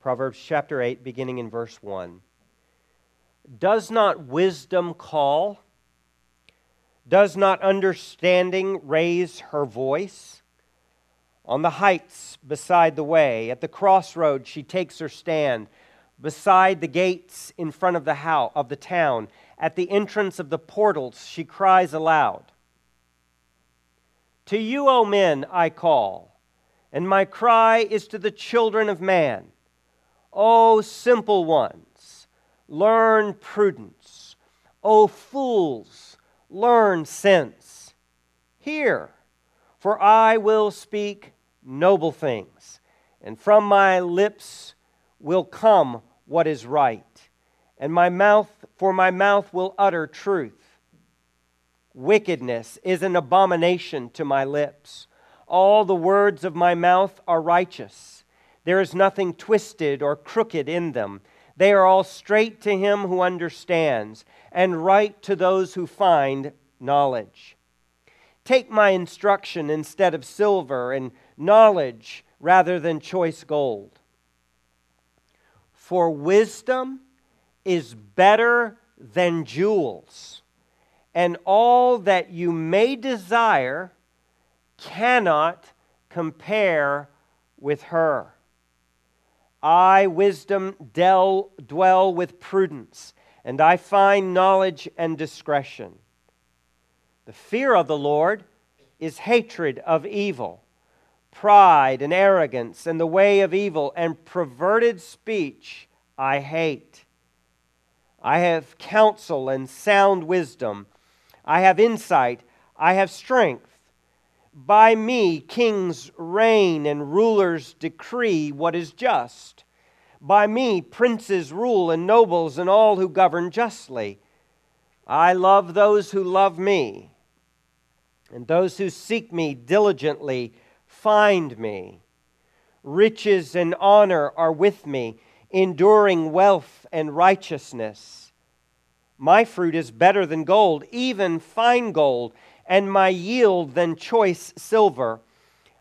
Proverbs chapter 8, beginning in verse 1. Does not wisdom call? Does not understanding raise her voice? On the heights beside the way, at the crossroads, she takes her stand. Beside the gates in front of the house of the town, at the entrance of the portals, she cries aloud. To you, O men, I call, and my cry is to the children of man. O simple ones, learn prudence. O fools, learn sense. Hear, for I will speak noble things, and from my lips will come what is right, and my mouth, for my mouth will utter truth. Wickedness is an abomination to my lips. All the words of my mouth are righteous. There is nothing twisted or crooked in them. They are all straight to him who understands, and right to those who find knowledge. Take my instruction instead of silver, and knowledge rather than choice gold. For wisdom is better than jewels and all that you may desire cannot compare with her. I, wisdom, del, dwell with prudence, and I find knowledge and discretion. The fear of the Lord is hatred of evil, pride and arrogance, and the way of evil, and perverted speech I hate. I have counsel and sound wisdom I have insight, I have strength. By me, kings reign and rulers decree what is just. By me, princes rule and nobles and all who govern justly. I love those who love me, and those who seek me diligently find me. Riches and honor are with me, enduring wealth and righteousness. My fruit is better than gold, even fine gold, and my yield than choice silver.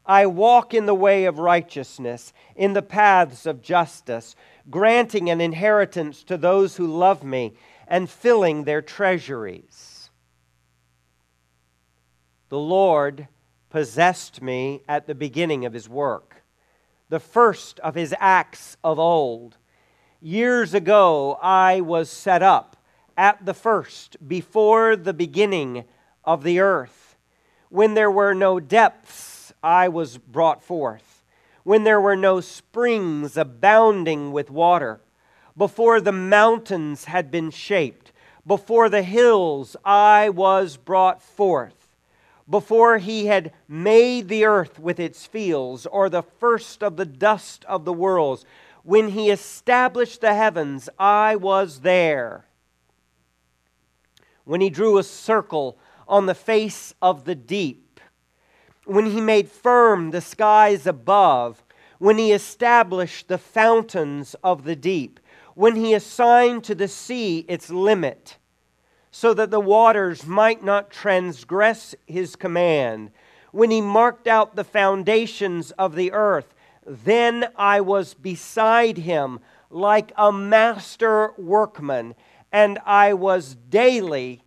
I walk in the way of righteousness, in the paths of justice, granting an inheritance to those who love me and filling their treasuries. The Lord possessed me at the beginning of his work, the first of his acts of old. Years ago, I was set up at the first, before the beginning of the earth. When there were no depths, I was brought forth. When there were no springs abounding with water. Before the mountains had been shaped. Before the hills, I was brought forth. Before he had made the earth with its fields, or the first of the dust of the worlds, when he established the heavens, I was there when he drew a circle on the face of the deep, when he made firm the skies above, when he established the fountains of the deep, when he assigned to the sea its limit, so that the waters might not transgress his command, when he marked out the foundations of the earth, then I was beside him like a master workman and I was daily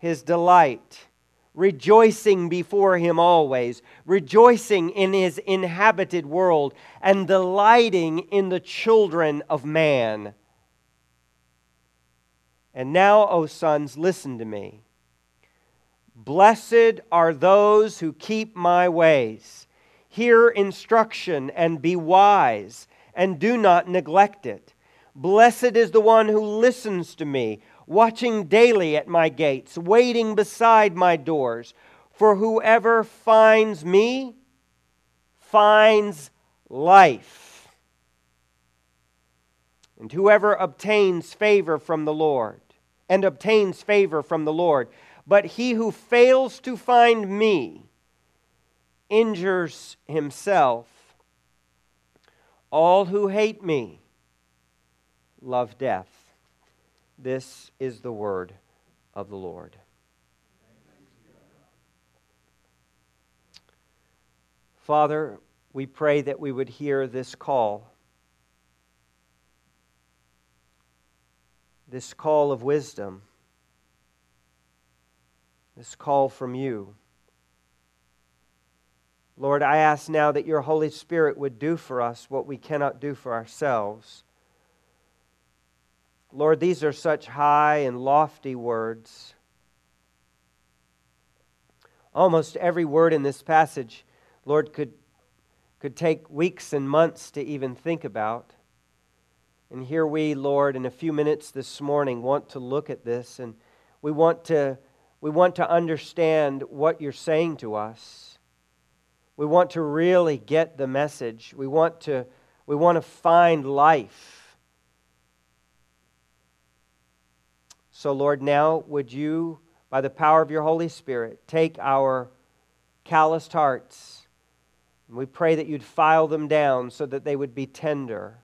his delight, rejoicing before him always, rejoicing in his inhabited world, and delighting in the children of man. And now, O sons, listen to me. Blessed are those who keep my ways. Hear instruction and be wise, and do not neglect it. Blessed is the one who listens to me, watching daily at my gates, waiting beside my doors. For whoever finds me finds life. And whoever obtains favor from the Lord, and obtains favor from the Lord, but he who fails to find me injures himself. All who hate me love death. This is the word of the Lord. Father, we pray that we would hear this call. This call of wisdom. This call from you. Lord, I ask now that your Holy Spirit would do for us what we cannot do for ourselves. Lord, these are such high and lofty words. Almost every word in this passage, Lord, could, could take weeks and months to even think about. And here we, Lord, in a few minutes this morning, want to look at this and we want to, we want to understand what you're saying to us. We want to really get the message. We want to, we want to find life. So, Lord, now would you by the power of your Holy Spirit, take our calloused hearts. And we pray that you'd file them down so that they would be tender.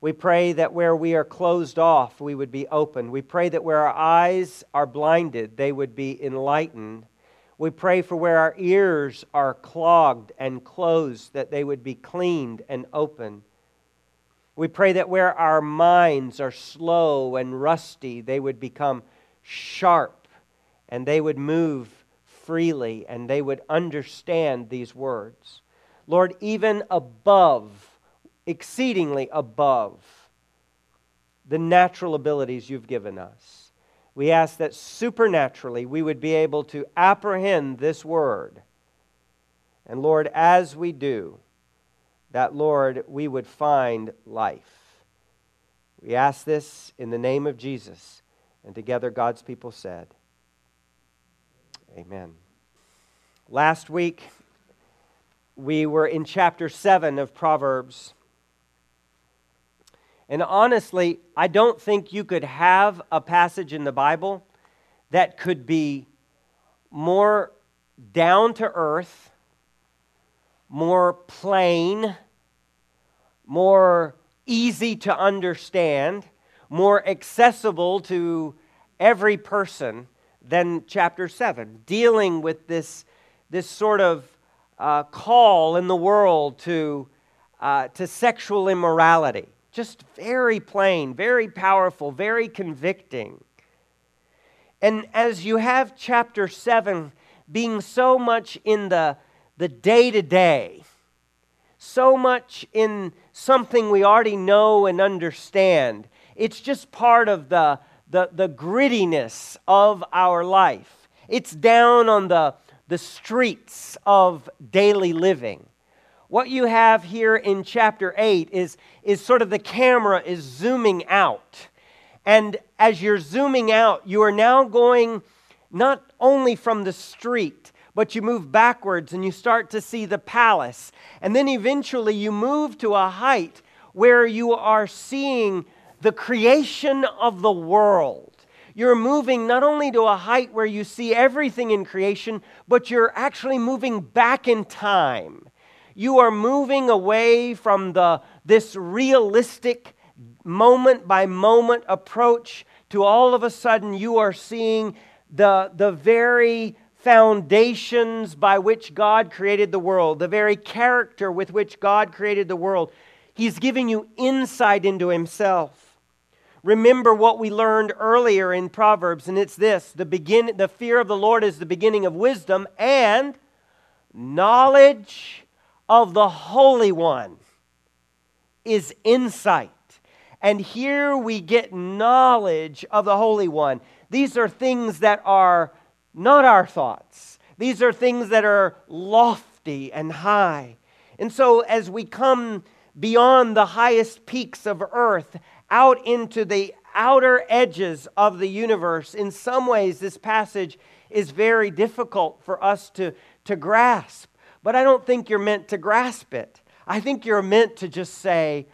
We pray that where we are closed off, we would be open. We pray that where our eyes are blinded, they would be enlightened. We pray for where our ears are clogged and closed, that they would be cleaned and open. We pray that where our minds are slow and rusty, they would become sharp and they would move freely and they would understand these words. Lord, even above, exceedingly above the natural abilities you've given us, we ask that supernaturally we would be able to apprehend this word. And Lord, as we do, that Lord, we would find life. We ask this in the name of Jesus. And together God's people said, Amen. Last week, we were in chapter 7 of Proverbs. And honestly, I don't think you could have a passage in the Bible that could be more down to earth, more plain, more easy to understand, more accessible to every person than chapter 7, dealing with this, this sort of uh, call in the world to, uh, to sexual immorality. Just very plain, very powerful, very convicting. And as you have chapter 7 being so much in the day to day, so much in something we already know and understand, it's just part of the, the, the grittiness of our life. It's down on the, the streets of daily living. What you have here in chapter 8 is, is sort of the camera is zooming out. And as you're zooming out, you are now going not only from the street, but you move backwards and you start to see the palace. And then eventually you move to a height where you are seeing the creation of the world. You're moving not only to a height where you see everything in creation, but you're actually moving back in time. You are moving away from the, this realistic moment by moment approach to all of a sudden you are seeing the, the very foundations by which God created the world, the very character with which God created the world. He's giving you insight into Himself remember what we learned earlier in Proverbs, and it's this the, begin, the fear of the Lord is the beginning of wisdom, and knowledge of the Holy One is insight. And here we get knowledge of the Holy One. These are things that are not our thoughts, these are things that are lofty and high. And so, as we come beyond the highest peaks of earth out into the outer edges of the universe. In some ways, this passage is very difficult for us to, to grasp, but I don't think you're meant to grasp it. I think you're meant to just say,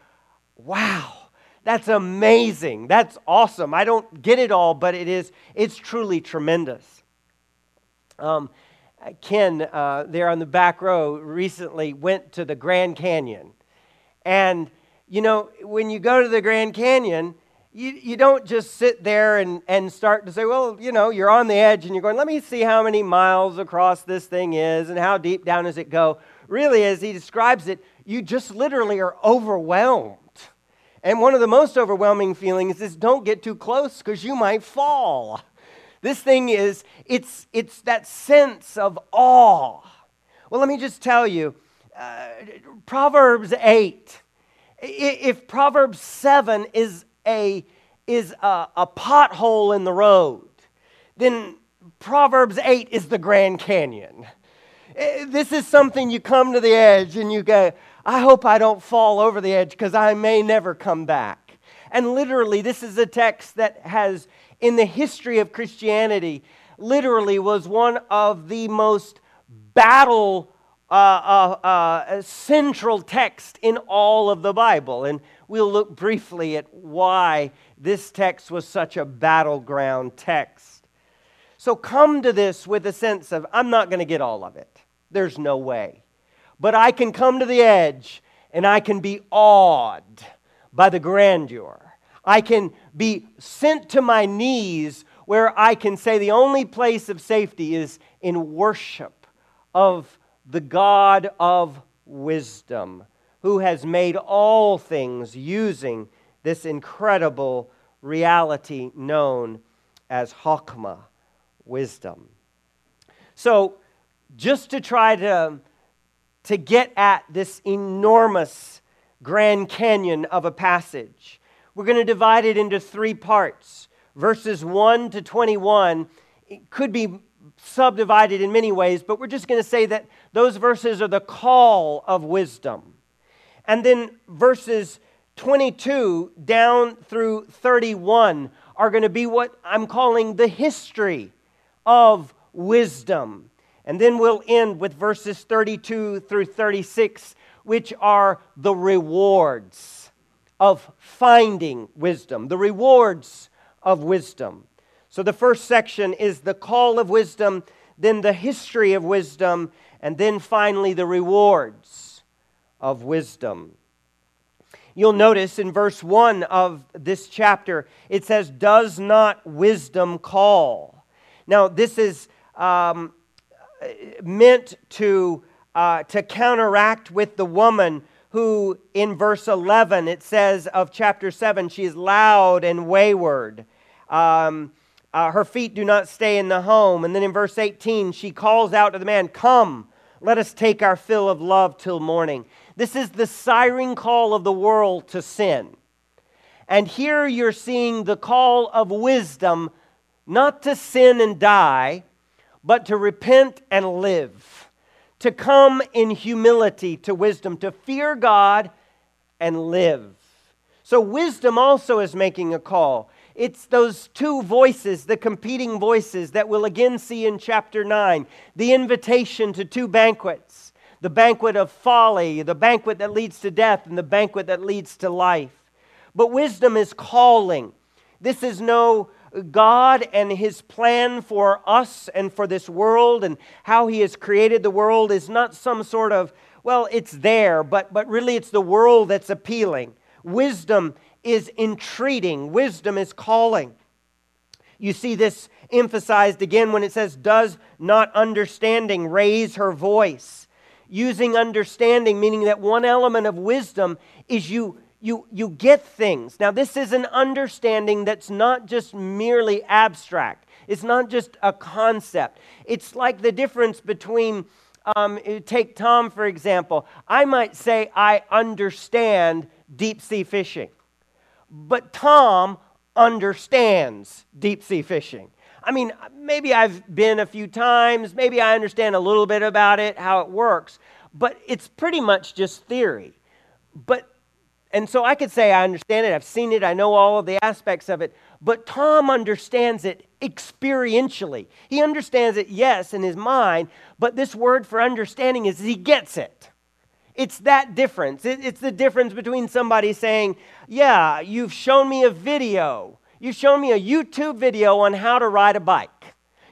wow. That's amazing. That's awesome. I don't get it all, but it is, it's truly tremendous. Um, Ken, uh, there on the back row, recently went to the Grand Canyon. And you know, when you go to the Grand Canyon, you, you don't just sit there and, and start to say, well, you know, you're on the edge and you're going, let me see how many miles across this thing is and how deep down does it go. Really, as he describes it, you just literally are overwhelmed. And one of the most overwhelming feelings is don't get too close because you might fall. This thing is, it's, it's that sense of awe. Well, let me just tell you uh, Proverbs 8, if Proverbs 7 is a, is a, a pothole in the road, then Proverbs 8 is the Grand Canyon. This is something you come to the edge and you go, I hope I don't fall over the edge because I may never come back. And literally, this is a text that has, in the history of Christianity, literally was one of the most battle uh, uh, uh, central text in all of the Bible. And we'll look briefly at why this text was such a battleground text. So come to this with a sense of, I'm not going to get all of it. There's no way. But I can come to the edge and I can be awed by the grandeur. I can be sent to my knees where I can say the only place of safety is in worship of the God of wisdom, who has made all things using this incredible reality known as Chokmah, wisdom. So, just to try to, to get at this enormous Grand Canyon of a passage. We're going to divide it into three parts. Verses 1 to 21 it could be subdivided in many ways, but we're just going to say that those verses are the call of wisdom. And then verses 22 down through 31 are going to be what I'm calling the history of wisdom. And then we'll end with verses 32 through 36, which are the rewards of finding wisdom, the rewards of wisdom. So the first section is the call of wisdom, then the history of wisdom, and then finally the rewards of wisdom. You'll notice in verse 1 of this chapter, it says, Does not wisdom call? Now, this is um, meant to, uh, to counteract with the woman who, in verse 11, it says of chapter 7, she is loud and wayward. Um, uh, her feet do not stay in the home. And then in verse 18, she calls out to the man, Come, let us take our fill of love till morning. This is the siren call of the world to sin. And here you're seeing the call of wisdom not to sin and die, but to repent and live, to come in humility to wisdom, to fear God and live. So, wisdom also is making a call. It's those two voices, the competing voices that we'll again see in chapter 9 the invitation to two banquets the banquet of folly, the banquet that leads to death, and the banquet that leads to life. But wisdom is calling. This is no God and His plan for us and for this world and how He has created the world is not some sort of, well, it's there, but, but really it's the world that's appealing. Wisdom is entreating, wisdom is calling. You see this emphasized again when it says, Does not understanding raise her voice? Using understanding, meaning that one element of wisdom is you you, you get things. Now, this is an understanding that's not just merely abstract, it's not just a concept. It's like the difference between, um, take Tom, for example. I might say, I understand deep sea fishing, but Tom understands deep sea fishing. I mean, maybe I've been a few times, maybe I understand a little bit about it, how it works, but it's pretty much just theory. But and so I could say, I understand it, I've seen it, I know all of the aspects of it, but Tom understands it experientially. He understands it, yes, in his mind, but this word for understanding is he gets it. It's that difference. It's the difference between somebody saying, Yeah, you've shown me a video, you've shown me a YouTube video on how to ride a bike.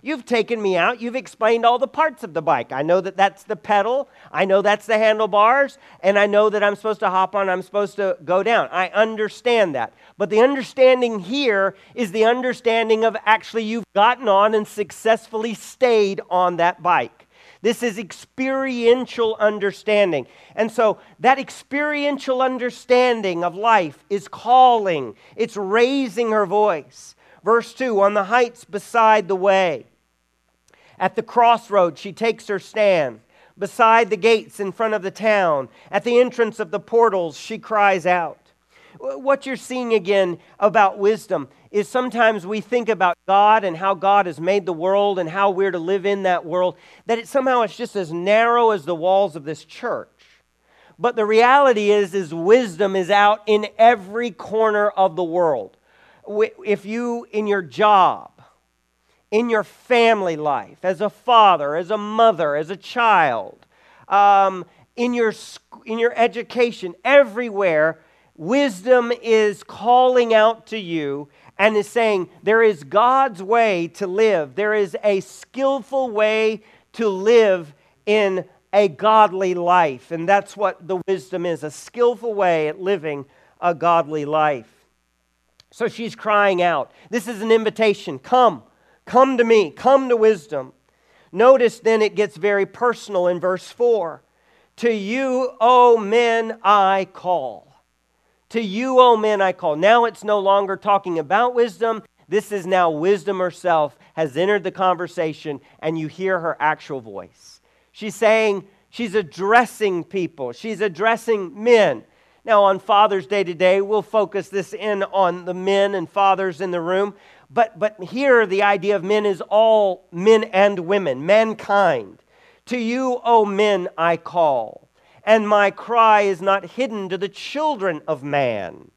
You've taken me out. You've explained all the parts of the bike. I know that that's the pedal. I know that's the handlebars. And I know that I'm supposed to hop on, I'm supposed to go down. I understand that. But the understanding here is the understanding of actually you've gotten on and successfully stayed on that bike. This is experiential understanding. And so that experiential understanding of life is calling, it's raising her voice. Verse 2 On the heights beside the way, at the crossroads, she takes her stand. Beside the gates in front of the town, at the entrance of the portals, she cries out. What you're seeing again about wisdom is sometimes we think about God and how God has made the world and how we're to live in that world, that it somehow it's just as narrow as the walls of this church. But the reality is, is wisdom is out in every corner of the world. If you, in your job, in your family life, as a father, as a mother, as a child, um, in, your, in your education, everywhere, wisdom is calling out to you and is saying there is God's way to live. There is a skillful way to live in a godly life. And that's what the wisdom is a skillful way at living a godly life. So she's crying out. This is an invitation. Come, come to me, come to wisdom. Notice then it gets very personal in verse 4. To you, O men, I call. To you, O men, I call. Now it's no longer talking about wisdom. This is now wisdom herself has entered the conversation, and you hear her actual voice. She's saying, she's addressing people, she's addressing men. Now, on Father's Day today, we'll focus this in on the men and fathers in the room. But, but here, the idea of men is all men and women, mankind. To you, O men, I call and my cry is not hidden to the children of man.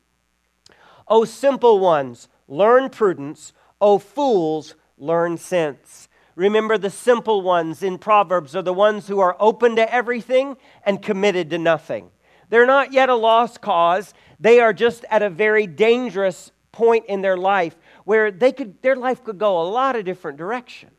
O simple ones, learn prudence. O fools, learn sense. Remember, the simple ones in Proverbs are the ones who are open to everything and committed to nothing. They're not yet a lost cause. They are just at a very dangerous point in their life where they could, their life could go a lot of different directions.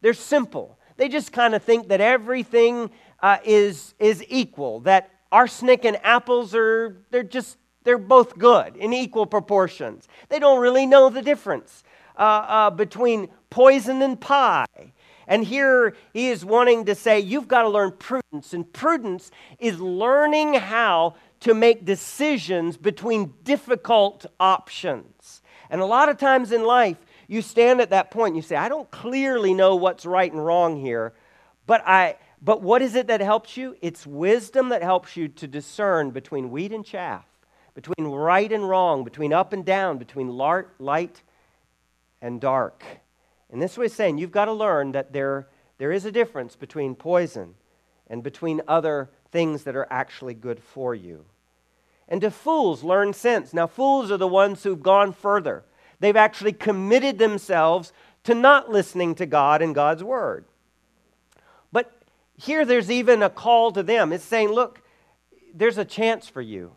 They're simple. They just kind of think that everything uh, is, is equal, that arsenic and apples are, they're just, they're both good in equal proportions. They don't really know the difference uh, uh, between poison and pie. And here he is wanting to say, you've got to learn prudence. And prudence is learning how to make decisions between difficult options. And a lot of times in life, you stand at that point and you say, I don't clearly know what's right and wrong here, but I, but what is it that helps you? It's wisdom that helps you to discern between wheat and chaff, between right and wrong, between up and down, between light and dark. And this way saying you've got to learn that there, there is a difference between poison and between other things that are actually good for you. And to fools, learn sense. Now, fools are the ones who've gone further. They've actually committed themselves to not listening to God and God's word. But here, there's even a call to them. It's saying, look, there's a chance for you.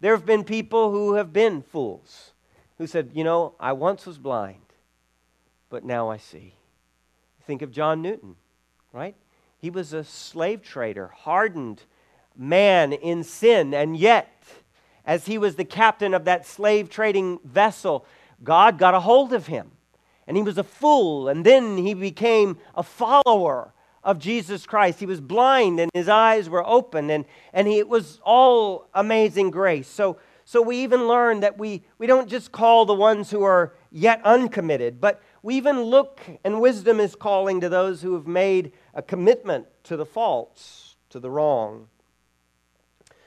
There have been people who have been fools who said, you know, I once was blind, but now I see. Think of John Newton, right? He was a slave trader, hardened man in sin, and yet, as he was the captain of that slave trading vessel, God got a hold of him. And he was a fool, and then he became a follower of Jesus Christ. He was blind and his eyes were open, and, and he, it was all amazing grace. So, so we even learn that we, we don't just call the ones who are yet uncommitted, but we even look, and wisdom is calling to those who have made a commitment to the false, to the wrong.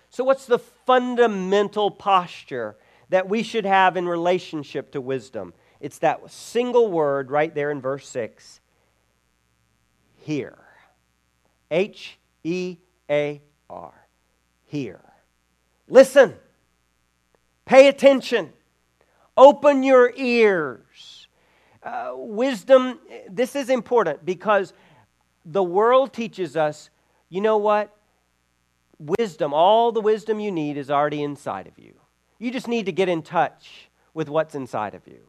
So, what's the fundamental posture that we should have in relationship to wisdom? It's that single word right there in verse 6 hear. H E A R. Hear. Listen. Pay attention. Open your ears. Uh, wisdom, this is important because the world teaches us you know what? Wisdom, all the wisdom you need is already inside of you. You just need to get in touch with what's inside of you.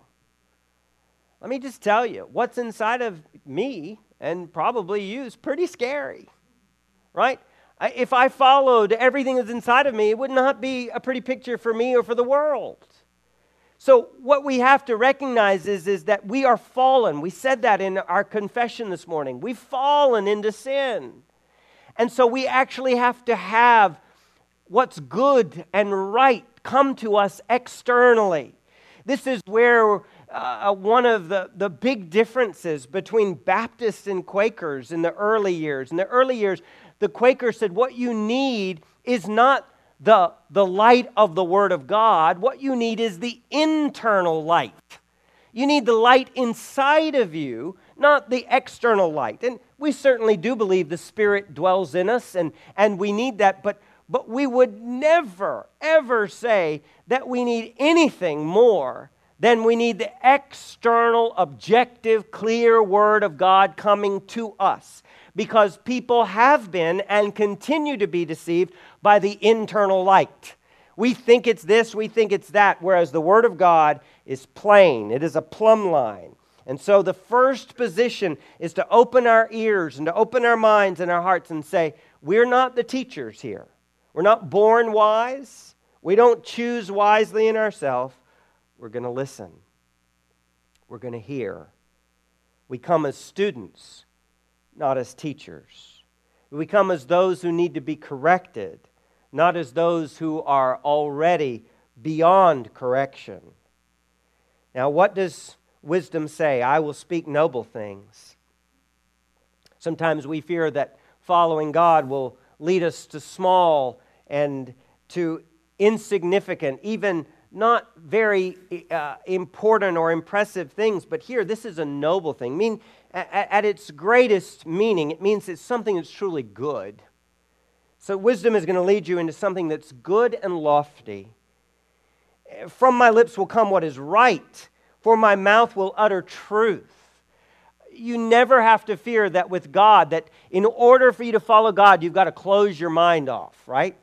Let me just tell you, what's inside of me and probably you is pretty scary, right? If I followed everything that's inside of me, it would not be a pretty picture for me or for the world. So, what we have to recognize is, is that we are fallen. We said that in our confession this morning. We've fallen into sin. And so, we actually have to have what's good and right come to us externally. This is where uh, one of the, the big differences between Baptists and Quakers in the early years. In the early years, the Quakers said, What you need is not the, the light of the Word of God. What you need is the internal light. You need the light inside of you, not the external light. And we certainly do believe the Spirit dwells in us, and, and we need that, but, but we would never, ever say that we need anything more than we need the external, objective, clear Word of God coming to us because people have been and continue to be deceived by the internal light. We think it's this, we think it's that, whereas the Word of God is plain, it is a plumb line. And so the first position is to open our ears and to open our minds and our hearts and say, We're not the teachers here. We're not born wise. We don't choose wisely in ourselves. We're going to listen. We're going to hear. We come as students not as teachers. We come as those who need to be corrected, not as those who are already beyond correction. Now, what does wisdom say? I will speak noble things. Sometimes we fear that following God will lead us to small and to insignificant, even not very uh, important or impressive things. But here, this is a noble thing. I mean, at its greatest meaning, it means it's something that's truly good. So, wisdom is going to lead you into something that's good and lofty. From my lips will come what is right, for my mouth will utter truth. You never have to fear that with God, that in order for you to follow God, you've got to close your mind off, right?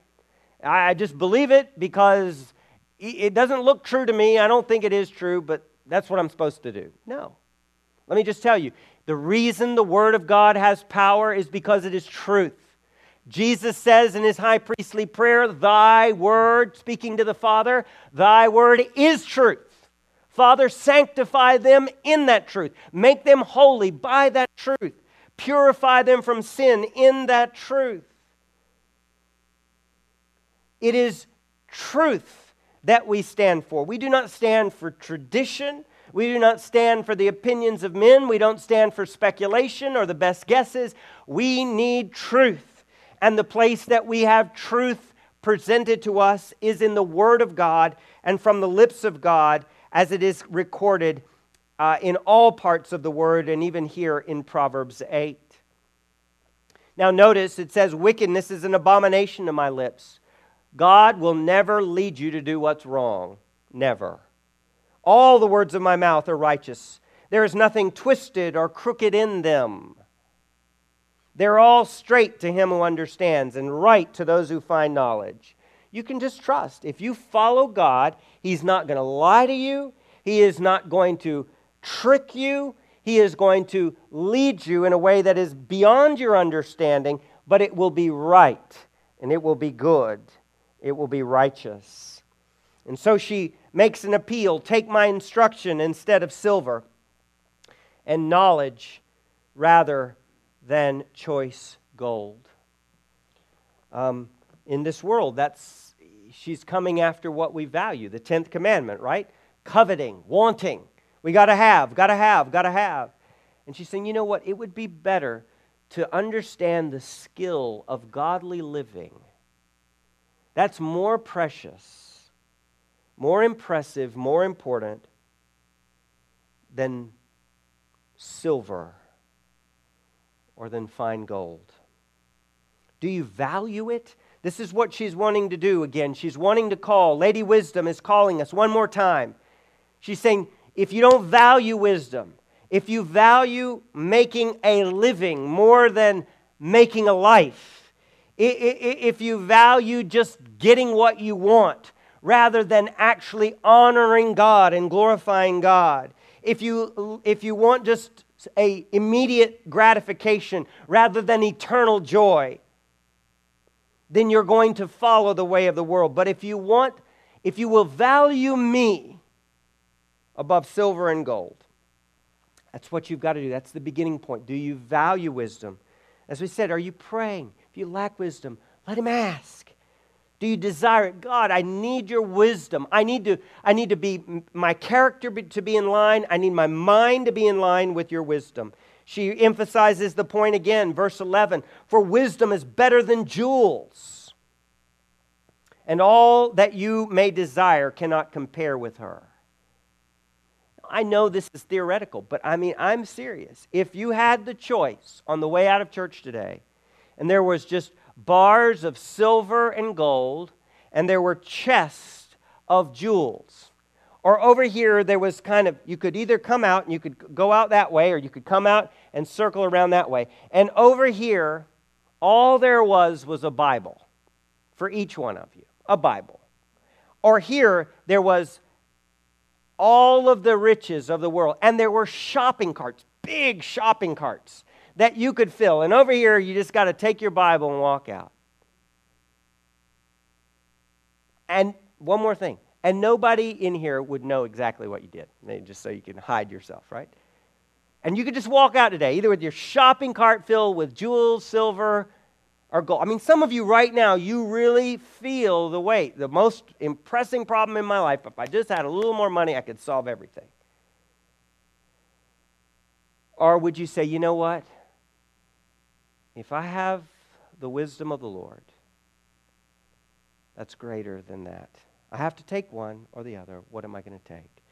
I just believe it because it doesn't look true to me. I don't think it is true, but that's what I'm supposed to do. No. Let me just tell you the reason the Word of God has power is because it is truth. Jesus says in his high priestly prayer, Thy word, speaking to the Father, Thy word is truth. Father, sanctify them in that truth. Make them holy by that truth. Purify them from sin in that truth. It is truth that we stand for. We do not stand for tradition. We do not stand for the opinions of men. We don't stand for speculation or the best guesses. We need truth. And the place that we have truth presented to us is in the Word of God and from the lips of God as it is recorded uh, in all parts of the Word and even here in Proverbs 8. Now, notice it says, Wickedness is an abomination to my lips. God will never lead you to do what's wrong. Never. All the words of my mouth are righteous. There is nothing twisted or crooked in them. They're all straight to him who understands and right to those who find knowledge. You can just trust. If you follow God, He's not going to lie to you, He is not going to trick you, He is going to lead you in a way that is beyond your understanding, but it will be right and it will be good, it will be righteous. And so she makes an appeal take my instruction instead of silver, and knowledge rather than choice gold. Um, in this world, that's she's coming after what we value, the 10th commandment, right? Coveting, wanting. We got to have, got to have, got to have. And she's saying, you know what? It would be better to understand the skill of godly living. That's more precious more impressive, more important than silver or than fine gold? Do you value it? This is what she's wanting to do again. She's wanting to call. Lady Wisdom is calling us one more time. She's saying, if you don't value wisdom, if you value making a living more than making a life, if you value just getting what you want rather than actually honoring God and glorifying God. If you, if you want just a immediate gratification rather than eternal joy, then you're going to follow the way of the world. But if you want, if you will value me above silver and gold. That's what you've got to do. That's the beginning point. Do you value wisdom? As we said, are you praying? If you lack wisdom, let him ask. Do you desire it? God, I need your wisdom. I need to, I need to be my character to be in line. I need my mind to be in line with your wisdom. She emphasizes the point again, verse 11 For wisdom is better than jewels, and all that you may desire cannot compare with her. I know this is theoretical, but I mean, I'm serious. If you had the choice on the way out of church today, and there was just bars of silver and gold, and there were chests of jewels. Or over here, there was kind of, you could either come out and you could go out that way, or you could come out and circle around that way. And over here, all there was was a Bible for each one of you, a Bible. Or here, there was all of the riches of the world, and there were shopping carts, big shopping carts that you could fill. And over here, you just got to take your Bible and walk out. And one more thing. And nobody in here would know exactly what you did, just so you can hide yourself, right? And you could just walk out today, either with your shopping cart filled with jewels, silver, or gold. I mean, some of you right now, you really feel the weight. The most impressing problem in my life, if I just had a little more money, I could solve everything. Or would you say, you know what? If I have the wisdom of the Lord, that's greater than that. I have to take one or the other. What am I going to take?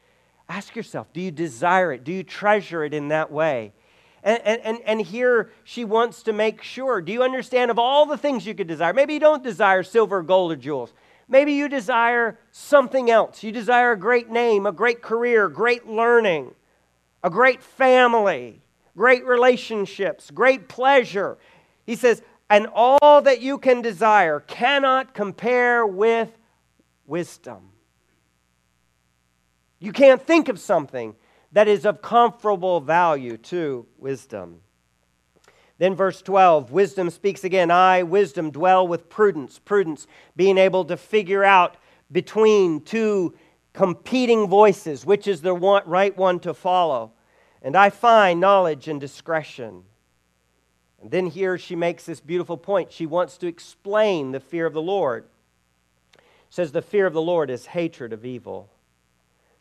Ask yourself do you desire it? Do you treasure it in that way? And, and, and here she wants to make sure do you understand of all the things you could desire? Maybe you don't desire silver, gold, or jewels. Maybe you desire something else. You desire a great name, a great career, great learning, a great family, great relationships, great pleasure. He says, and all that you can desire cannot compare with wisdom. You can't think of something that is of comparable value to wisdom. Then, verse 12, wisdom speaks again. I, wisdom, dwell with prudence. Prudence, being able to figure out between two competing voices which is the right one to follow. And I find knowledge and discretion. And then here she makes this beautiful point. She wants to explain the fear of the Lord. Says the fear of the Lord is hatred of evil.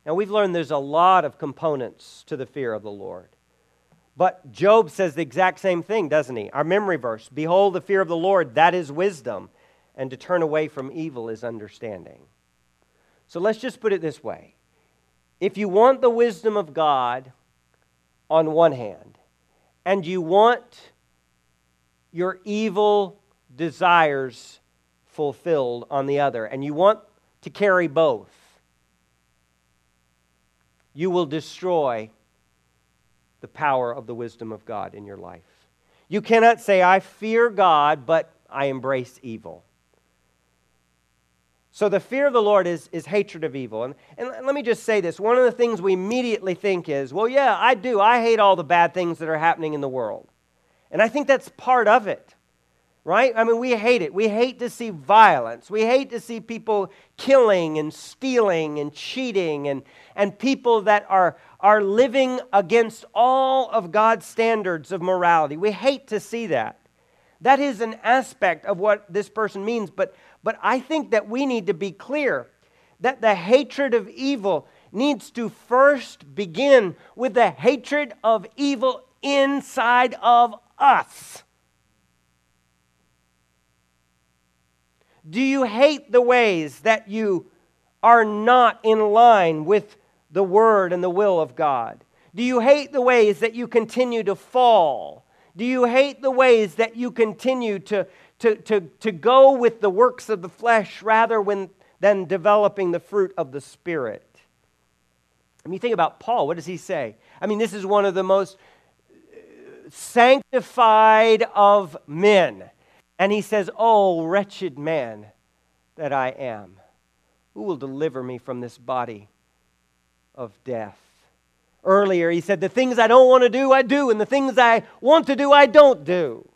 Now we've learned there's a lot of components to the fear of the Lord. But Job says the exact same thing, doesn't he? Our memory verse Behold, the fear of the Lord, that is wisdom, and to turn away from evil is understanding. So let's just put it this way if you want the wisdom of God on one hand, and you want your evil desires fulfilled on the other, and you want to carry both, you will destroy the power of the wisdom of God in your life. You cannot say, I fear God, but I embrace evil. So the fear of the Lord is, is hatred of evil. And, and let me just say this one of the things we immediately think is, well, yeah, I do. I hate all the bad things that are happening in the world. And I think that's part of it, right? I mean, we hate it. We hate to see violence. We hate to see people killing and stealing and cheating and, and people that are, are living against all of God's standards of morality. We hate to see that. That is an aspect of what this person means, but, but I think that we need to be clear that the hatred of evil needs to first begin with the hatred of evil inside of us. Do you hate the ways that you are not in line with the word and the will of God? Do you hate the ways that you continue to fall? Do you hate the ways that you continue to, to, to, to go with the works of the flesh rather when, than developing the fruit of the Spirit? I mean, think about Paul. What does he say? I mean, this is one of the most sanctified of men. And he says, Oh, wretched man that I am, who will deliver me from this body of death? Earlier, he said, The things I don't want to do, I do, and the things I want to do, I don't do.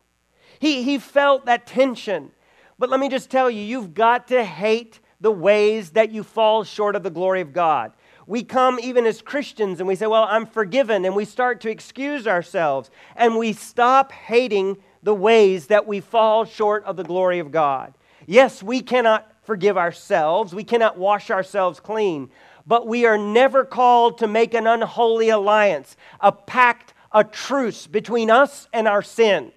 He, he felt that tension. But let me just tell you, you've got to hate the ways that you fall short of the glory of God. We come even as Christians and we say, Well, I'm forgiven, and we start to excuse ourselves, and we stop hating the ways that we fall short of the glory of God. Yes, we cannot forgive ourselves, we cannot wash ourselves clean, but we are never called to make an unholy alliance, a pact, a truce between us and our sin.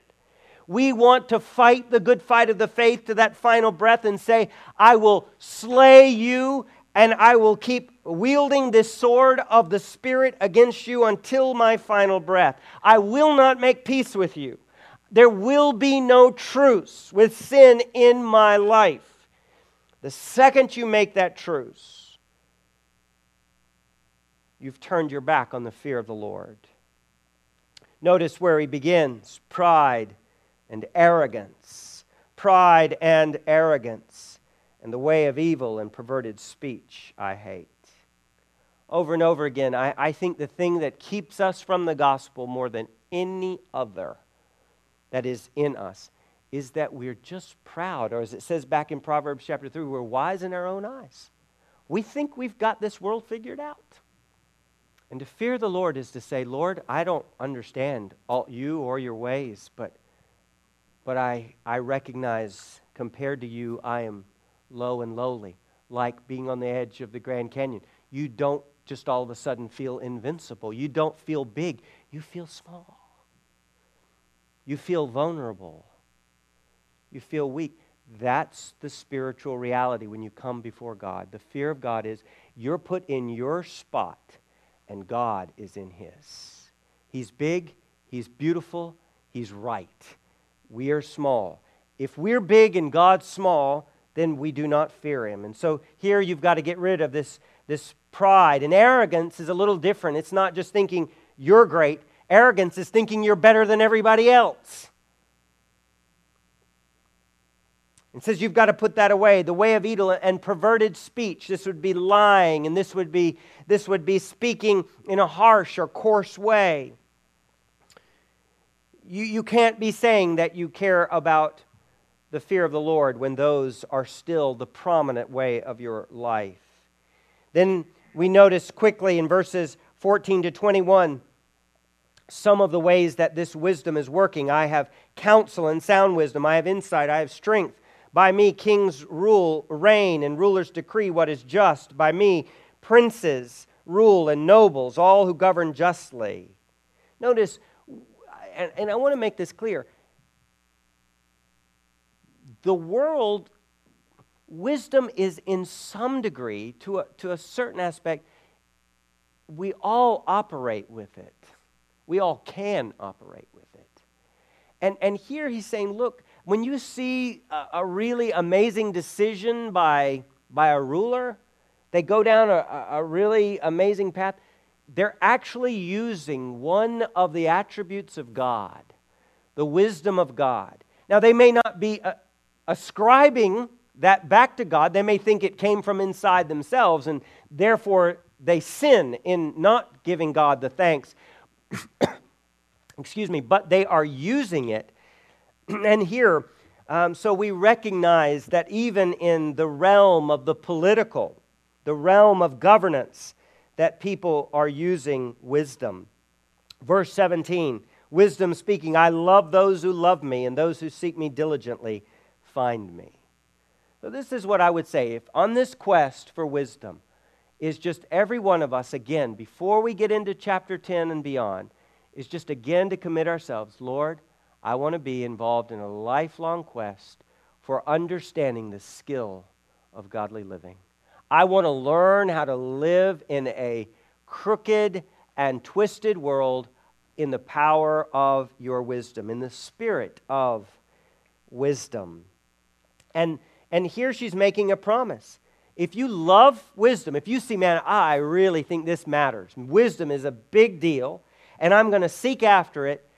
We want to fight the good fight of the faith to that final breath and say, I will slay you and I will keep wielding this sword of the Spirit against you until my final breath. I will not make peace with you. There will be no truce with sin in my life. The second you make that truce, you've turned your back on the fear of the Lord. Notice where he begins pride and arrogance. Pride and arrogance. And the way of evil and perverted speech I hate. Over and over again, I, I think the thing that keeps us from the gospel more than any other that is in us is that we're just proud, or as it says back in Proverbs chapter 3, we're wise in our own eyes. We think we've got this world figured out. And to fear the Lord is to say, Lord, I don't understand all you or your ways, but, but I, I recognize compared to you, I am low and lowly, like being on the edge of the Grand Canyon. You don't just all of a sudden feel invincible. You don't feel big. You feel small. You feel vulnerable you feel weak. That's the spiritual reality when you come before God. The fear of God is you're put in your spot and God is in His. He's big, He's beautiful, He's right. We are small. If we're big and God's small, then we do not fear Him. And so here you've got to get rid of this, this pride. And arrogance is a little different. It's not just thinking you're great, arrogance is thinking you're better than everybody else. It says you've got to put that away. The way of evil and perverted speech. This would be lying, and this would be, this would be speaking in a harsh or coarse way. You, you can't be saying that you care about the fear of the Lord when those are still the prominent way of your life. Then we notice quickly in verses 14 to 21 some of the ways that this wisdom is working. I have counsel and sound wisdom, I have insight, I have strength. By me, kings rule, reign, and rulers decree what is just. By me, princes rule and nobles, all who govern justly. Notice, and, I want to make this clear the world, wisdom is in some degree, to a, to a certain aspect, we all operate with it. We all can operate with it. And, and here he's saying, look, when you see a, a really amazing decision by, by a ruler, they go down a, a really amazing path, they're actually using one of the attributes of God, the wisdom of God. Now, they may not be uh, ascribing that back to God. They may think it came from inside themselves, and therefore they sin in not giving God the thanks. Excuse me, but they are using it and here, um, so we recognize that even in the realm of the political, the realm of governance, that people are using wisdom. Verse 17 Wisdom speaking, I love those who love me, and those who seek me diligently find me. So, this is what I would say. If on this quest for wisdom is just every one of us, again, before we get into chapter 10 and beyond, is just again to commit ourselves, Lord, I want to be involved in a lifelong quest for understanding the skill of godly living. I want to learn how to live in a crooked and twisted world in the power of your wisdom, in the spirit of wisdom. And, and here she's making a promise. If you love wisdom, if you see, man, I really think this matters, wisdom is a big deal, and I'm going to seek after it,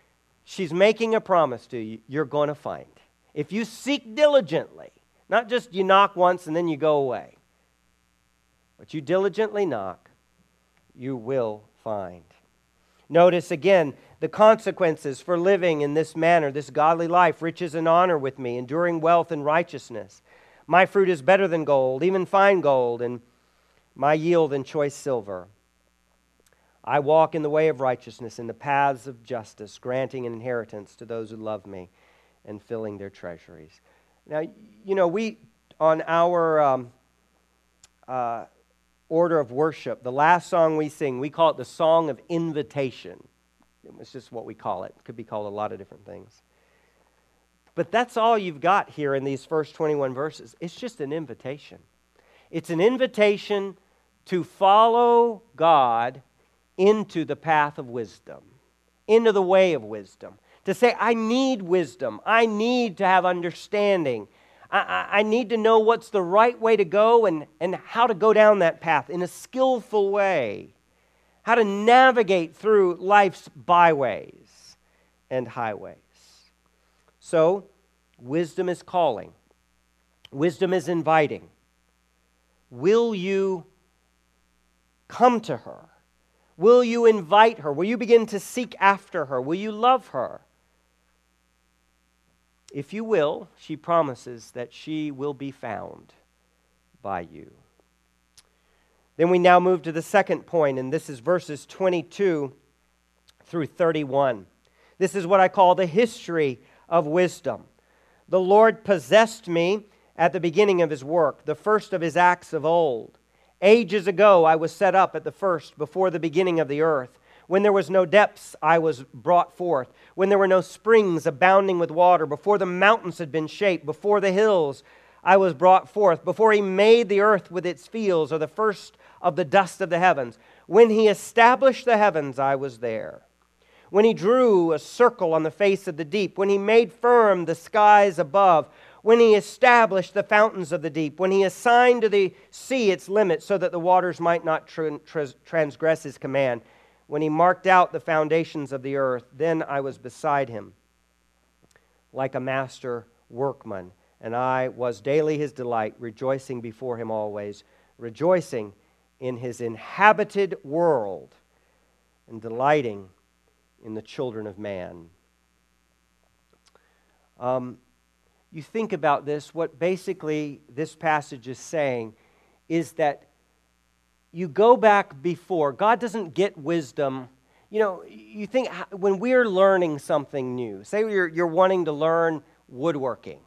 she's making a promise to you you're going to find. If you seek diligently, not just you knock once and then you go away, but you diligently knock, you will find. Notice again the consequences for living in this manner, this godly life, riches and honor with me, enduring wealth and righteousness. My fruit is better than gold, even fine gold, and my yield than choice silver. I walk in the way of righteousness, in the paths of justice, granting an inheritance to those who love me and filling their treasuries. Now, you know, we, on our um, uh, order of worship, the last song we sing, we call it the Song of Invitation. It's just what we call it. It could be called a lot of different things. But that's all you've got here in these first 21 verses. It's just an invitation. It's an invitation to follow God into the path of wisdom, into the way of wisdom. To say, I need wisdom. I need to have understanding. I, I, need to know what's the right way to go and, and how to go down that path in a skillful way. How to navigate through life's byways and highways. So, wisdom is calling, wisdom is inviting. Will you come to her? Will you invite her? Will you begin to seek after her? Will you love her? If you will, she promises that she will be found by you. Then we now move to the second point, and this is verses 22 through 31. This is what I call the history of wisdom. The Lord possessed me at the beginning of his work, the first of his acts of old. Ages ago I was set up at the first, before the beginning of the earth. When there was no depths, I was brought forth. When there were no springs abounding with water, before the mountains had been shaped, before the hills, I was brought forth. Before he made the earth with its fields, or the first of the dust of the heavens. When he established the heavens, I was there when he drew a circle on the face of the deep, when he made firm the skies above, when he established the fountains of the deep, when he assigned to the sea its limits so that the waters might not transgress his command, when he marked out the foundations of the earth, then I was beside him like a master workman, and I was daily his delight, rejoicing before him always, rejoicing in his inhabited world, and delighting in the children of man. Um, you think about this, what basically this passage is saying is that you go back before. God doesn't get wisdom. You know, you think when we're learning something new, say you're, you're wanting to learn woodworking,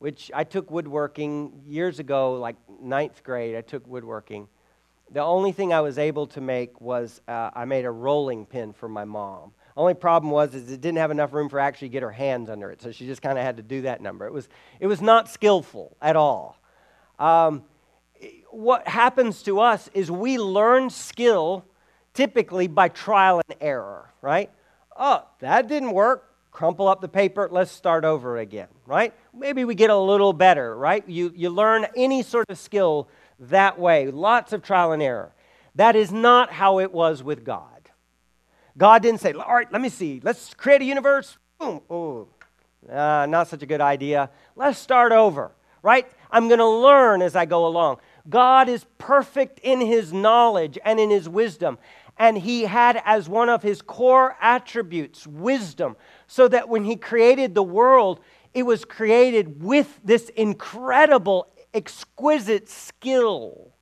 which I took woodworking years ago, like ninth grade, I took woodworking. The only thing I was able to make was uh, I made a rolling pin for my mom. Only problem was is it didn't have enough room for actually get her hands under it, so she just kind of had to do that number. It was it was not skillful at all. Um, what happens to us is we learn skill typically by trial and error, right? Oh, that didn't work. Crumple up the paper. Let's start over again, right? Maybe we get a little better, right? You you learn any sort of skill that way. Lots of trial and error. That is not how it was with God. God didn't say, All right, let me see. Let's create a universe. Boom. Oh, uh, not such a good idea. Let's start over, right? I'm going to learn as I go along. God is perfect in his knowledge and in his wisdom. And he had as one of his core attributes wisdom, so that when he created the world, it was created with this incredible exquisite skill.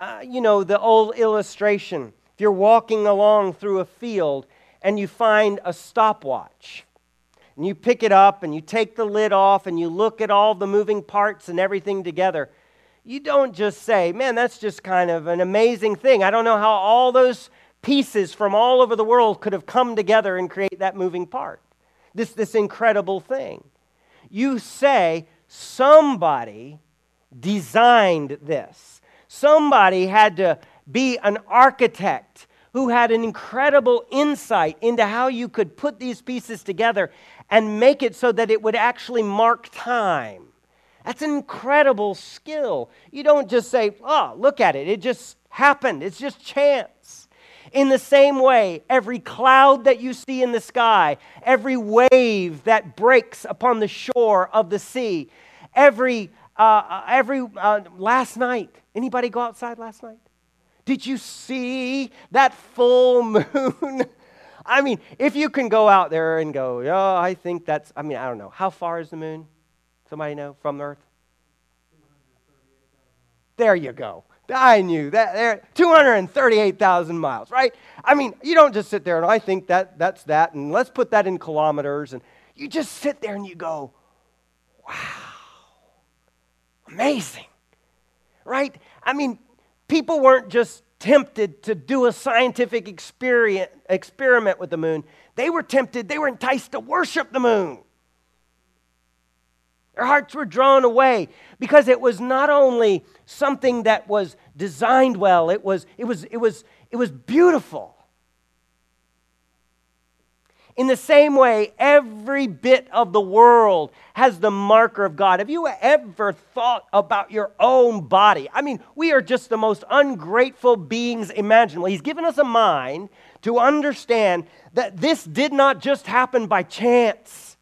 Uh, you know, the old illustration. If you're walking along through a field and you find a stopwatch, and you pick it up and you take the lid off and you look at all the moving parts and everything together, you don't just say, man, that's just kind of an amazing thing. I don't know how all those pieces from all over the world could have come together and create that moving part. This, this incredible thing. You say, somebody designed this. Somebody had to be an architect who had an incredible insight into how you could put these pieces together and make it so that it would actually mark time. That's an incredible skill. You don't just say, oh, look at it, it just happened, it's just chance. In the same way, every cloud that you see in the sky, every wave that breaks upon the shore of the sea, every uh, uh, every uh, last night. Anybody go outside last night? Did you see that full moon? I mean, if you can go out there and go, oh, I think that's, I mean, I don't know. How far is the moon? Somebody know from Earth? There you go. I knew that there 238,000 miles, right? I mean, you don't just sit there and I think that that's that and let's put that in kilometers and you just sit there and you go, "Wow. Amazing." Right? I mean, people weren't just tempted to do a scientific experiment with the moon. They were tempted, they were enticed to worship the moon. Their hearts were drawn away because it was not only something that was designed well, it was, it was, it was, it was beautiful. In the same way, every bit of the world has the marker of God. Have you ever thought about your own body? I mean, we are just the most ungrateful beings imaginable. He's given us a mind to understand that this did not just happen by chance.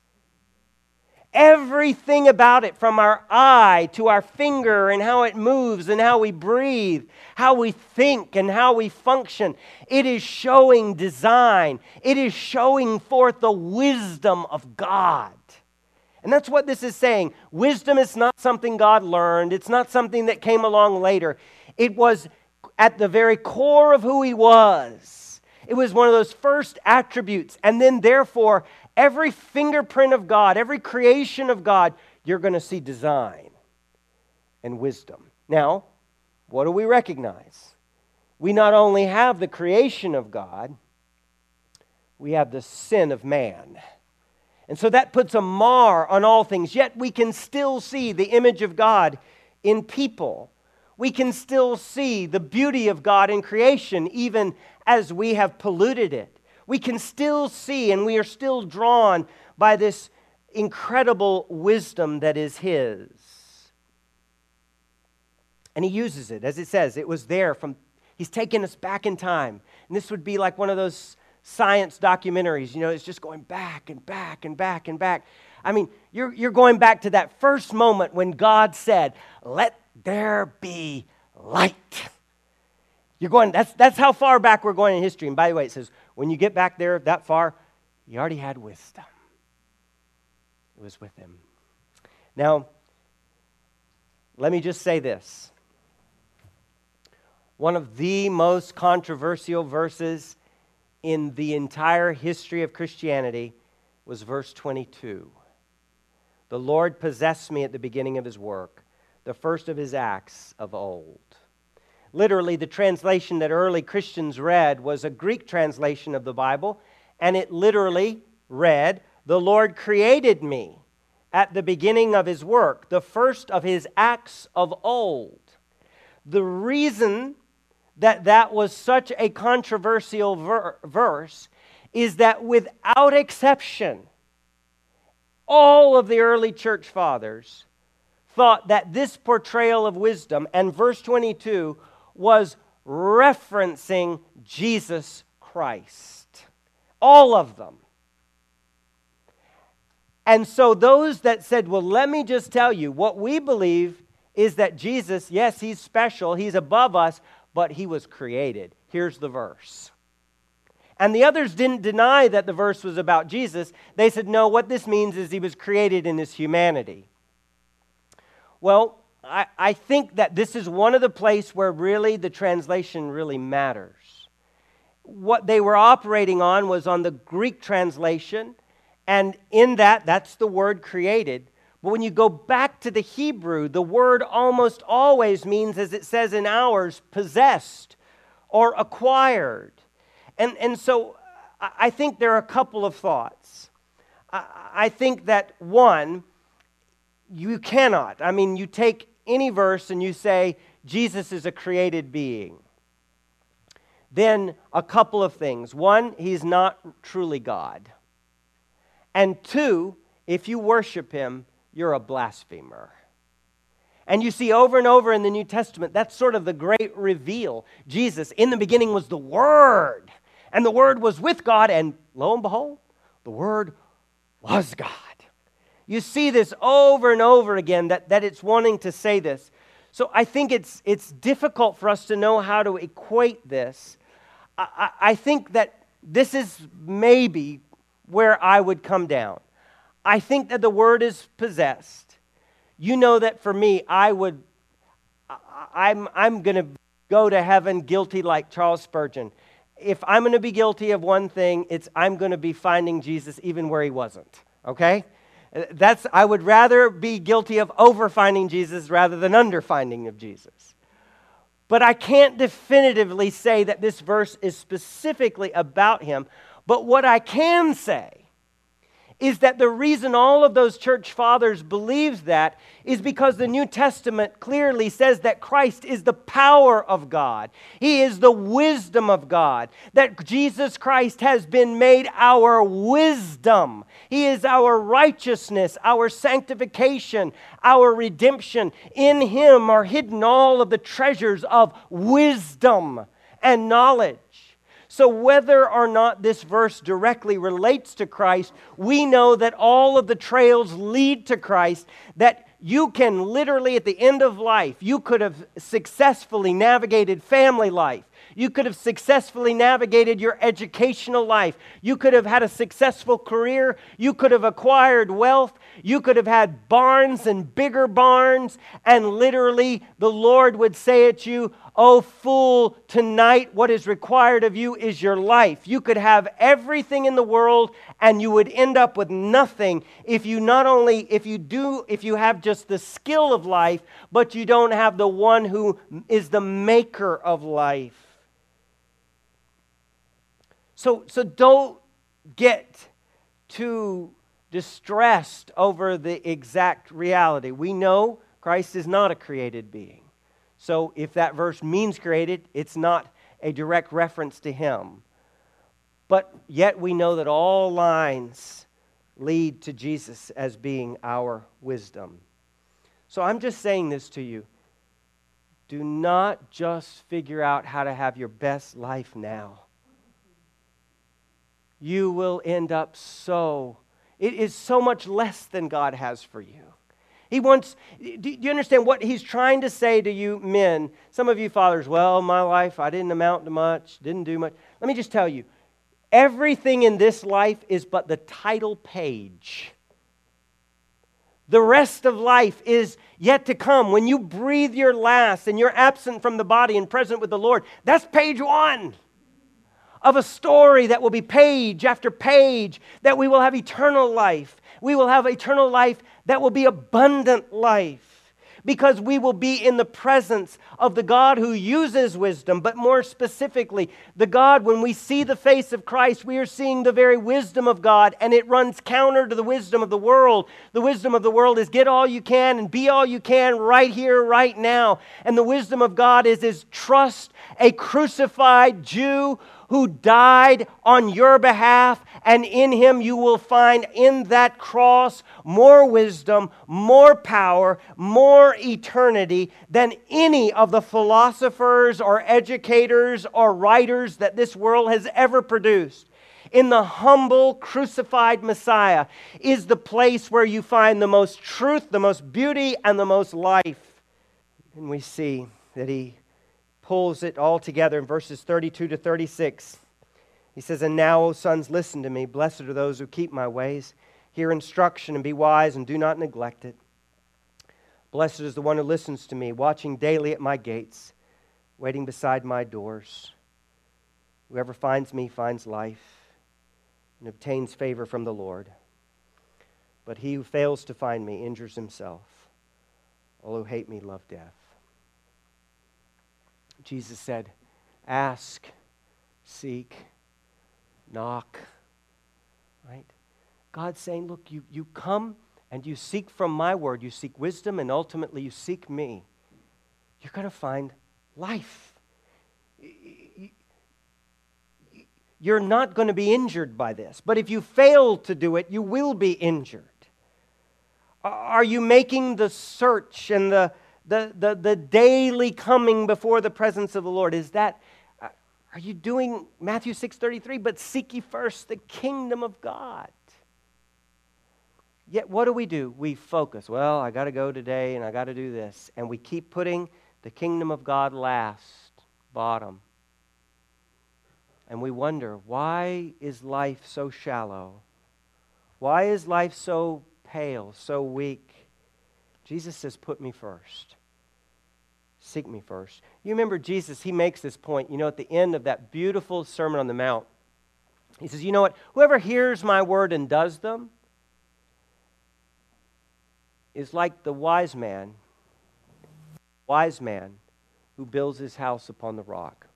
Everything about it, from our eye to our finger and how it moves and how we breathe, how we think and how we function, it is showing design. It is showing forth the wisdom of God. And that's what this is saying. Wisdom is not something God learned, it's not something that came along later. It was at the very core of who He was. It was one of those first attributes. And then, therefore, Every fingerprint of God, every creation of God, you're going to see design and wisdom. Now, what do we recognize? We not only have the creation of God, we have the sin of man. And so that puts a mar on all things. Yet we can still see the image of God in people. We can still see the beauty of God in creation, even as we have polluted it we can still see and we are still drawn by this incredible wisdom that is His. And He uses it, as it says, it was there from, He's taken us back in time. And this would be like one of those science documentaries, you know, it's just going back and back and back and back. I mean, you're, you're going back to that first moment when God said, Let there be light. You're going, that's, that's how far back we're going in history. And by the way, it says, when you get back there that far, you already had wisdom. It was with him. Now, let me just say this. One of the most controversial verses in the entire history of Christianity was verse 22. The Lord possessed me at the beginning of his work, the first of his acts of old. Literally, the translation that early Christians read was a Greek translation of the Bible, and it literally read, The Lord created me at the beginning of his work, the first of his acts of old. The reason that that was such a controversial ver- verse is that without exception, all of the early church fathers thought that this portrayal of wisdom and verse 22 was referencing Jesus Christ. All of them. And so, those that said, Well, let me just tell you, what we believe is that Jesus, yes, he's special, he's above us, but he was created. Here's the verse. And the others didn't deny that the verse was about Jesus. They said, No, what this means is he was created in his humanity. Well, I, I think that this is one of the places where really the translation really matters. What they were operating on was on the Greek translation, and in that, that's the word created. But when you go back to the Hebrew, the word almost always means, as it says in ours, possessed or acquired. And, and so I think there are a couple of thoughts. I think that one, you cannot. I mean, you take any verse and you say Jesus is a created being, then a couple of things. One, he's not truly God. And two, if you worship him, you're a blasphemer. And you see over and over in the New Testament, that's sort of the great reveal. Jesus, in the beginning, was the Word, and the Word was with God, and lo and behold, the Word was God. You see this over and over again that, that it's wanting to say this. So I think it's, it's difficult for us to know how to equate this. I, I, think that this is maybe where I would come down. I think that the word is possessed. You know that for me, I would, I'm, I'm going to go to heaven guilty like Charles Spurgeon. If I'm going to be guilty of one thing, it's I'm going to be finding Jesus even where he wasn't. Okay? That's, I would rather be guilty of over finding Jesus rather than under finding of Jesus. But I can't definitively say that this verse is specifically about him. But what I can say is that the reason all of those church fathers believe that is because the New Testament clearly says that Christ is the power of God. He is the wisdom of God. That Jesus Christ has been made our wisdom. He is our righteousness, our sanctification, our redemption. In Him are hidden all of the treasures of wisdom and knowledge. So, whether or not this verse directly relates to Christ, we know that all of the trails lead to Christ, that you can literally, at the end of life, you could have successfully navigated family life. You could have successfully navigated your educational life. You could have had a successful career. You could have acquired wealth. You could have had barns and bigger barns. And literally, the Lord would say at you, Oh, fool, tonight what is required of you is your life. You could have everything in the world and you would end up with nothing if you not only, if you do, if you have just the skill of life, but you don't have the one who is the maker of life. So, so don't get too distressed over the exact reality. We know Christ is not a created being. So if that verse means created, it's not a direct reference to him. But yet we know that all lines lead to Jesus as being our wisdom. So I'm just saying this to you. Do not just figure out how to have your best life now you will end up so, it is so much less than God has for you. He wants, do you understand what he's trying to say to you men? Some of you fathers, well, my life, I didn't amount to much, didn't do much. Let me just tell you everything in this life is but the title page. The rest of life is yet to come. When you breathe your last and you're absent from the body and present with the Lord, that's page one of a story that will be page after page, that we will have eternal life. We will have eternal life that will be abundant life because we will be in the presence of the God who uses wisdom, but more specifically, the God, when we see the face of Christ, we are seeing the very wisdom of God, and it runs counter to the wisdom of the world. The wisdom of the world is get all you can and be all you can right here, right now. And the wisdom of God is, is trust a crucified Jew who died on your behalf, and in him you will find in that cross more wisdom, more power, more eternity than any of the philosophers or educators or writers that this world has ever produced. In the humble, crucified Messiah is the place where you find the most truth, the most beauty, and the most life. And we see that he pulls it all together in verses 32 to 36. He says, And now, O sons, listen to me. Blessed are those who keep my ways. Hear instruction and be wise and do not neglect it. Blessed is the one who listens to me, watching daily at my gates, waiting beside my doors. Whoever finds me finds life and obtains favor from the Lord. But he who fails to find me injures himself. All who hate me love death. Jesus said, Ask, seek, knock. Right? God's saying, Look, you, you come and you seek from my word, you seek wisdom, and ultimately you seek me. You're going to find life. You're not going to be injured by this. But if you fail to do it, you will be injured. Are you making the search and the, the, the, the daily coming before the presence of the Lord? Is that uh, are you doing Matthew 6:33 but seek ye first the kingdom of God? Yet what do we do? We focus. Well, I got to go today and I got to do this and we keep putting the kingdom of God last, bottom. And we wonder, why is life so shallow? Why is life so pale, so weak? Jesus says, Put me first. seek me first. You remember Jesus, he makes this point, you know, at the end of that beautiful Sermon on the Mount. He says, You know what? Whoever hears my word and does them is like the wise man, wise man who builds his house upon the rock.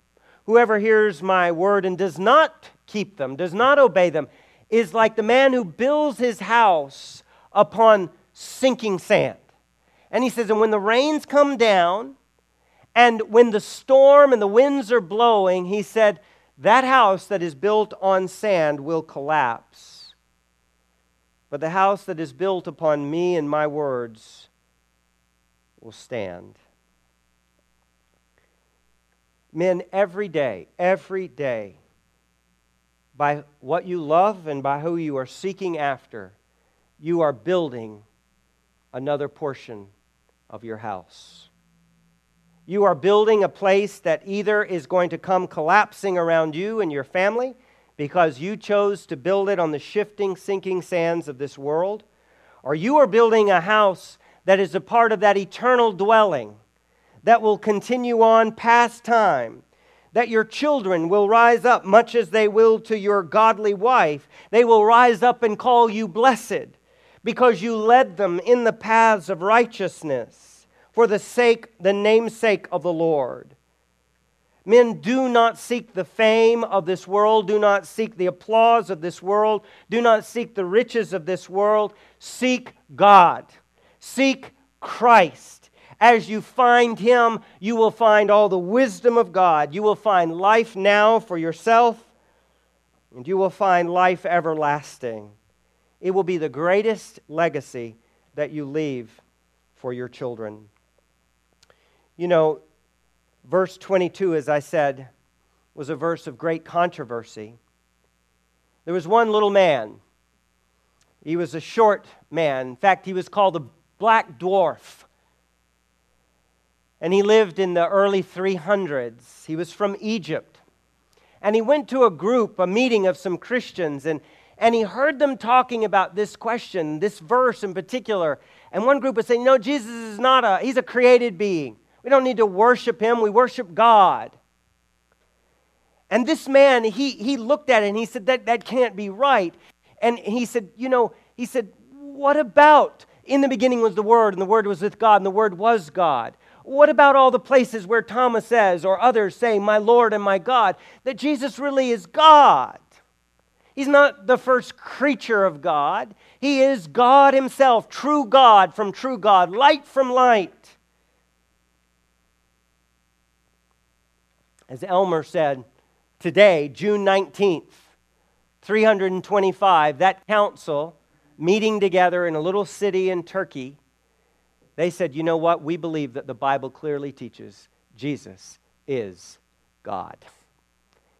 Whoever hears my word and does not keep them, does not obey them, is like the man who builds his house upon sinking sand. And he says, And when the rains come down, and when the storm and the winds are blowing, he said, That house that is built on sand will collapse. But the house that is built upon me and my words will stand. Men, every day, every day, by what you love and by who you are seeking after, you are building another portion of your house. You are building a place that either is going to come collapsing around you and your family because you chose to build it on the shifting, sinking sands of this world, or you are building a house that is a part of that eternal dwelling that will continue on past time that your children will rise up, much as they will to your godly wife. They will rise up and call you blessed because you led them in the paths of righteousness for the sake, the namesake of the Lord. Men, do not seek the fame of this world. Do not seek the applause of this world. Do not seek the riches of this world. Seek God. Seek Christ. As you find him, you will find all the wisdom of God. You will find life now for yourself, and you will find life everlasting. It will be the greatest legacy that you leave for your children. You know, verse 22, as I said, was a verse of great controversy. There was one little man. He was a short man. In fact, he was called a black dwarf and he lived in the early 300s. He was from Egypt. And he went to a group, a meeting of some Christians, and, and he heard them talking about this question, this verse in particular. And one group was saying, No, Jesus is not a, he's a created being. We don't need to worship him, we worship God. And this man, he, he looked at it and he said, that, that can't be right. And he said, You know, he said, What about? In the beginning was the Word, and the Word was with God, and the Word was God. What about all the places where Thomas says, or others say, My Lord and my God, that Jesus really is God? He's not the first creature of God. He is God Himself, true God from true God, light from light. As Elmer said today, June 19th, 325, that council meeting together in a little city in Turkey they said, you know what? We believe that the Bible clearly teaches Jesus is God.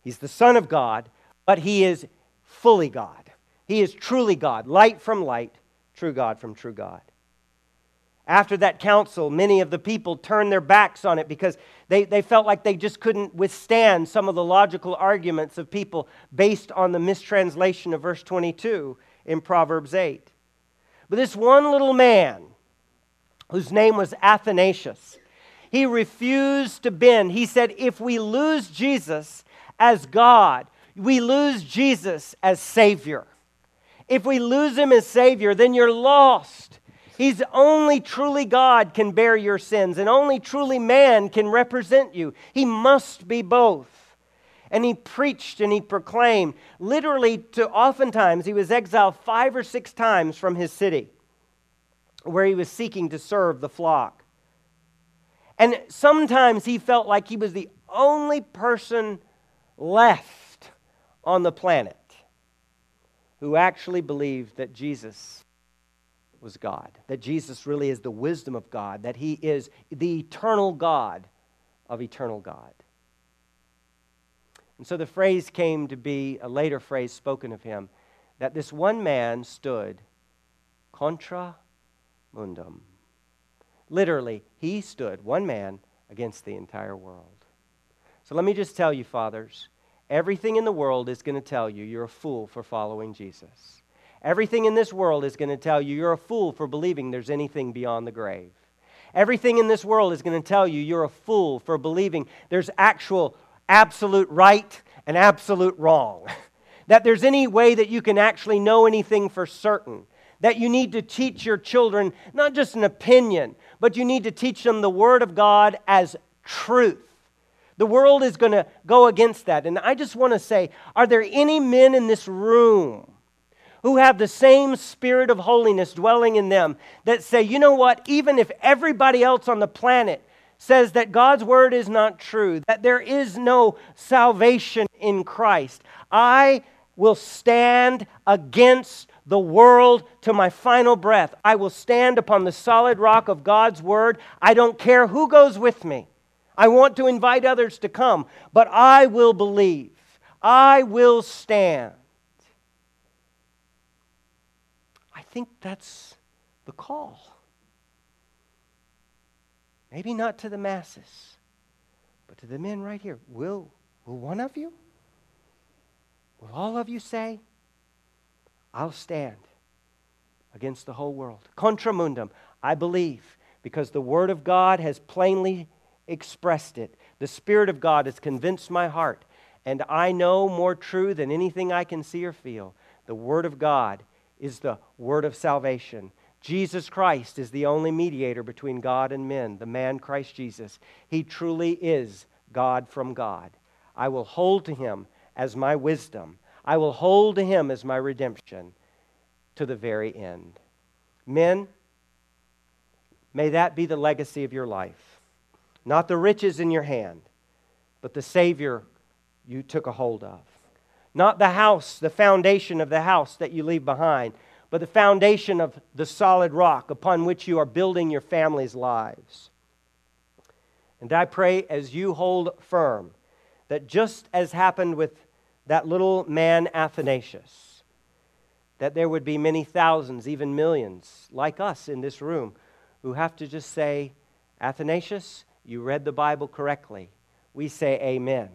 He's the Son of God, but He is fully God. He is truly God, light from light, true God from true God. After that council, many of the people turned their backs on it because they, they felt like they just couldn't withstand some of the logical arguments of people based on the mistranslation of verse 22 in Proverbs 8. But this one little man, whose name was Athanasius. He refused to bend. He said, if we lose Jesus as God, we lose Jesus as Savior. If we lose him as Savior, then you're lost. He's only truly God can bear your sins, and only truly man can represent you. He must be both. And he preached and he proclaimed. Literally, to oftentimes, he was exiled five or six times from his city where he was seeking to serve the flock. And sometimes he felt like he was the only person left on the planet who actually believed that Jesus was God, that Jesus really is the wisdom of God, that he is the eternal God of eternal God. And so the phrase came to be a later phrase spoken of him that this one man stood contra mundum. Literally, he stood, one man, against the entire world. So let me just tell you, fathers, everything in the world is going to tell you you're a fool for following Jesus. Everything in this world is going to tell you you're a fool for believing there's anything beyond the grave. Everything in this world is going to tell you you're a fool for believing there's actual absolute right and absolute wrong. that there's any way that you can actually know anything for certain. That you need to teach your children not just an opinion, but you need to teach them the Word of God as truth. The world is going to go against that. And I just want to say are there any men in this room who have the same spirit of holiness dwelling in them that say, you know what, even if everybody else on the planet says that God's word is not true, that there is no salvation in Christ, I will stand against the world to my final breath. I will stand upon the solid rock of God's word. I don't care who goes with me. I want to invite others to come, but I will believe. I will stand. I think that's the call. Maybe not to the masses, but to the men right here. Will, will one of you? Will all of you say, I'll stand against the whole world? Contra mundum, I believe, because the Word of God has plainly expressed it. The Spirit of God has convinced my heart, and I know more true than anything I can see or feel. The Word of God is the Word of salvation. Jesus Christ is the only mediator between God and men, the man Christ Jesus. He truly is God from God. I will hold to him as my wisdom. I will hold to him as my redemption to the very end. Men, may that be the legacy of your life. Not the riches in your hand, but the Savior you took a hold of. Not the house, the foundation of the house that you leave behind, but the foundation of the solid rock upon which you are building your family's lives. And I pray as you hold firm that just as happened with that little man Athanasius, that there would be many thousands, even millions, like us in this room, who have to just say, Athanasius, you read the Bible correctly. We say amen.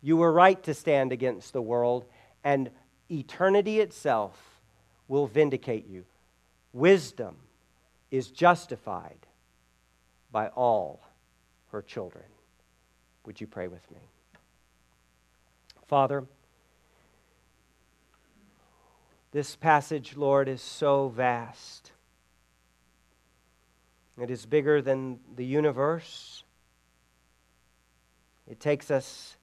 You were right to stand against the world, and eternity itself will vindicate you. Wisdom is justified by all her children. Would you pray with me? Father, this passage, Lord, is so vast. It is bigger than the universe. It takes us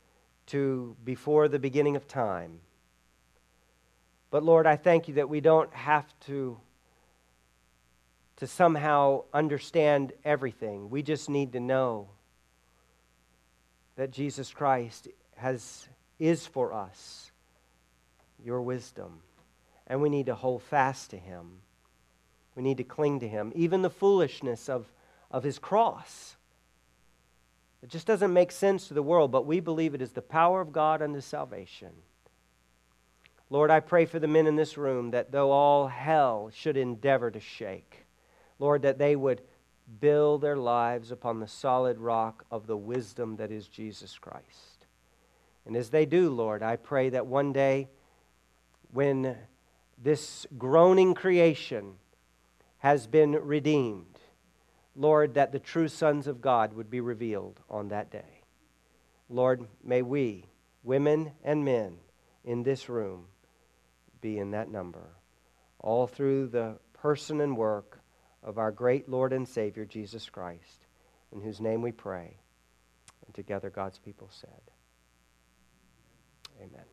to before the beginning of time. But Lord, I thank you that we don't have to to somehow understand everything. We just need to know that Jesus Christ has is for us your wisdom. And we need to hold fast to him. We need to cling to him. Even the foolishness of, of his cross it just doesn't make sense to the world, but we believe it is the power of God unto salvation. Lord, I pray for the men in this room that though all hell should endeavor to shake, Lord, that they would build their lives upon the solid rock of the wisdom that is Jesus Christ. And as they do, Lord, I pray that one day when this groaning creation has been redeemed, Lord, that the true sons of God would be revealed on that day. Lord, may we, women and men in this room, be in that number, all through the person and work of our great Lord and Savior, Jesus Christ, in whose name we pray. And together God's people said, Amen.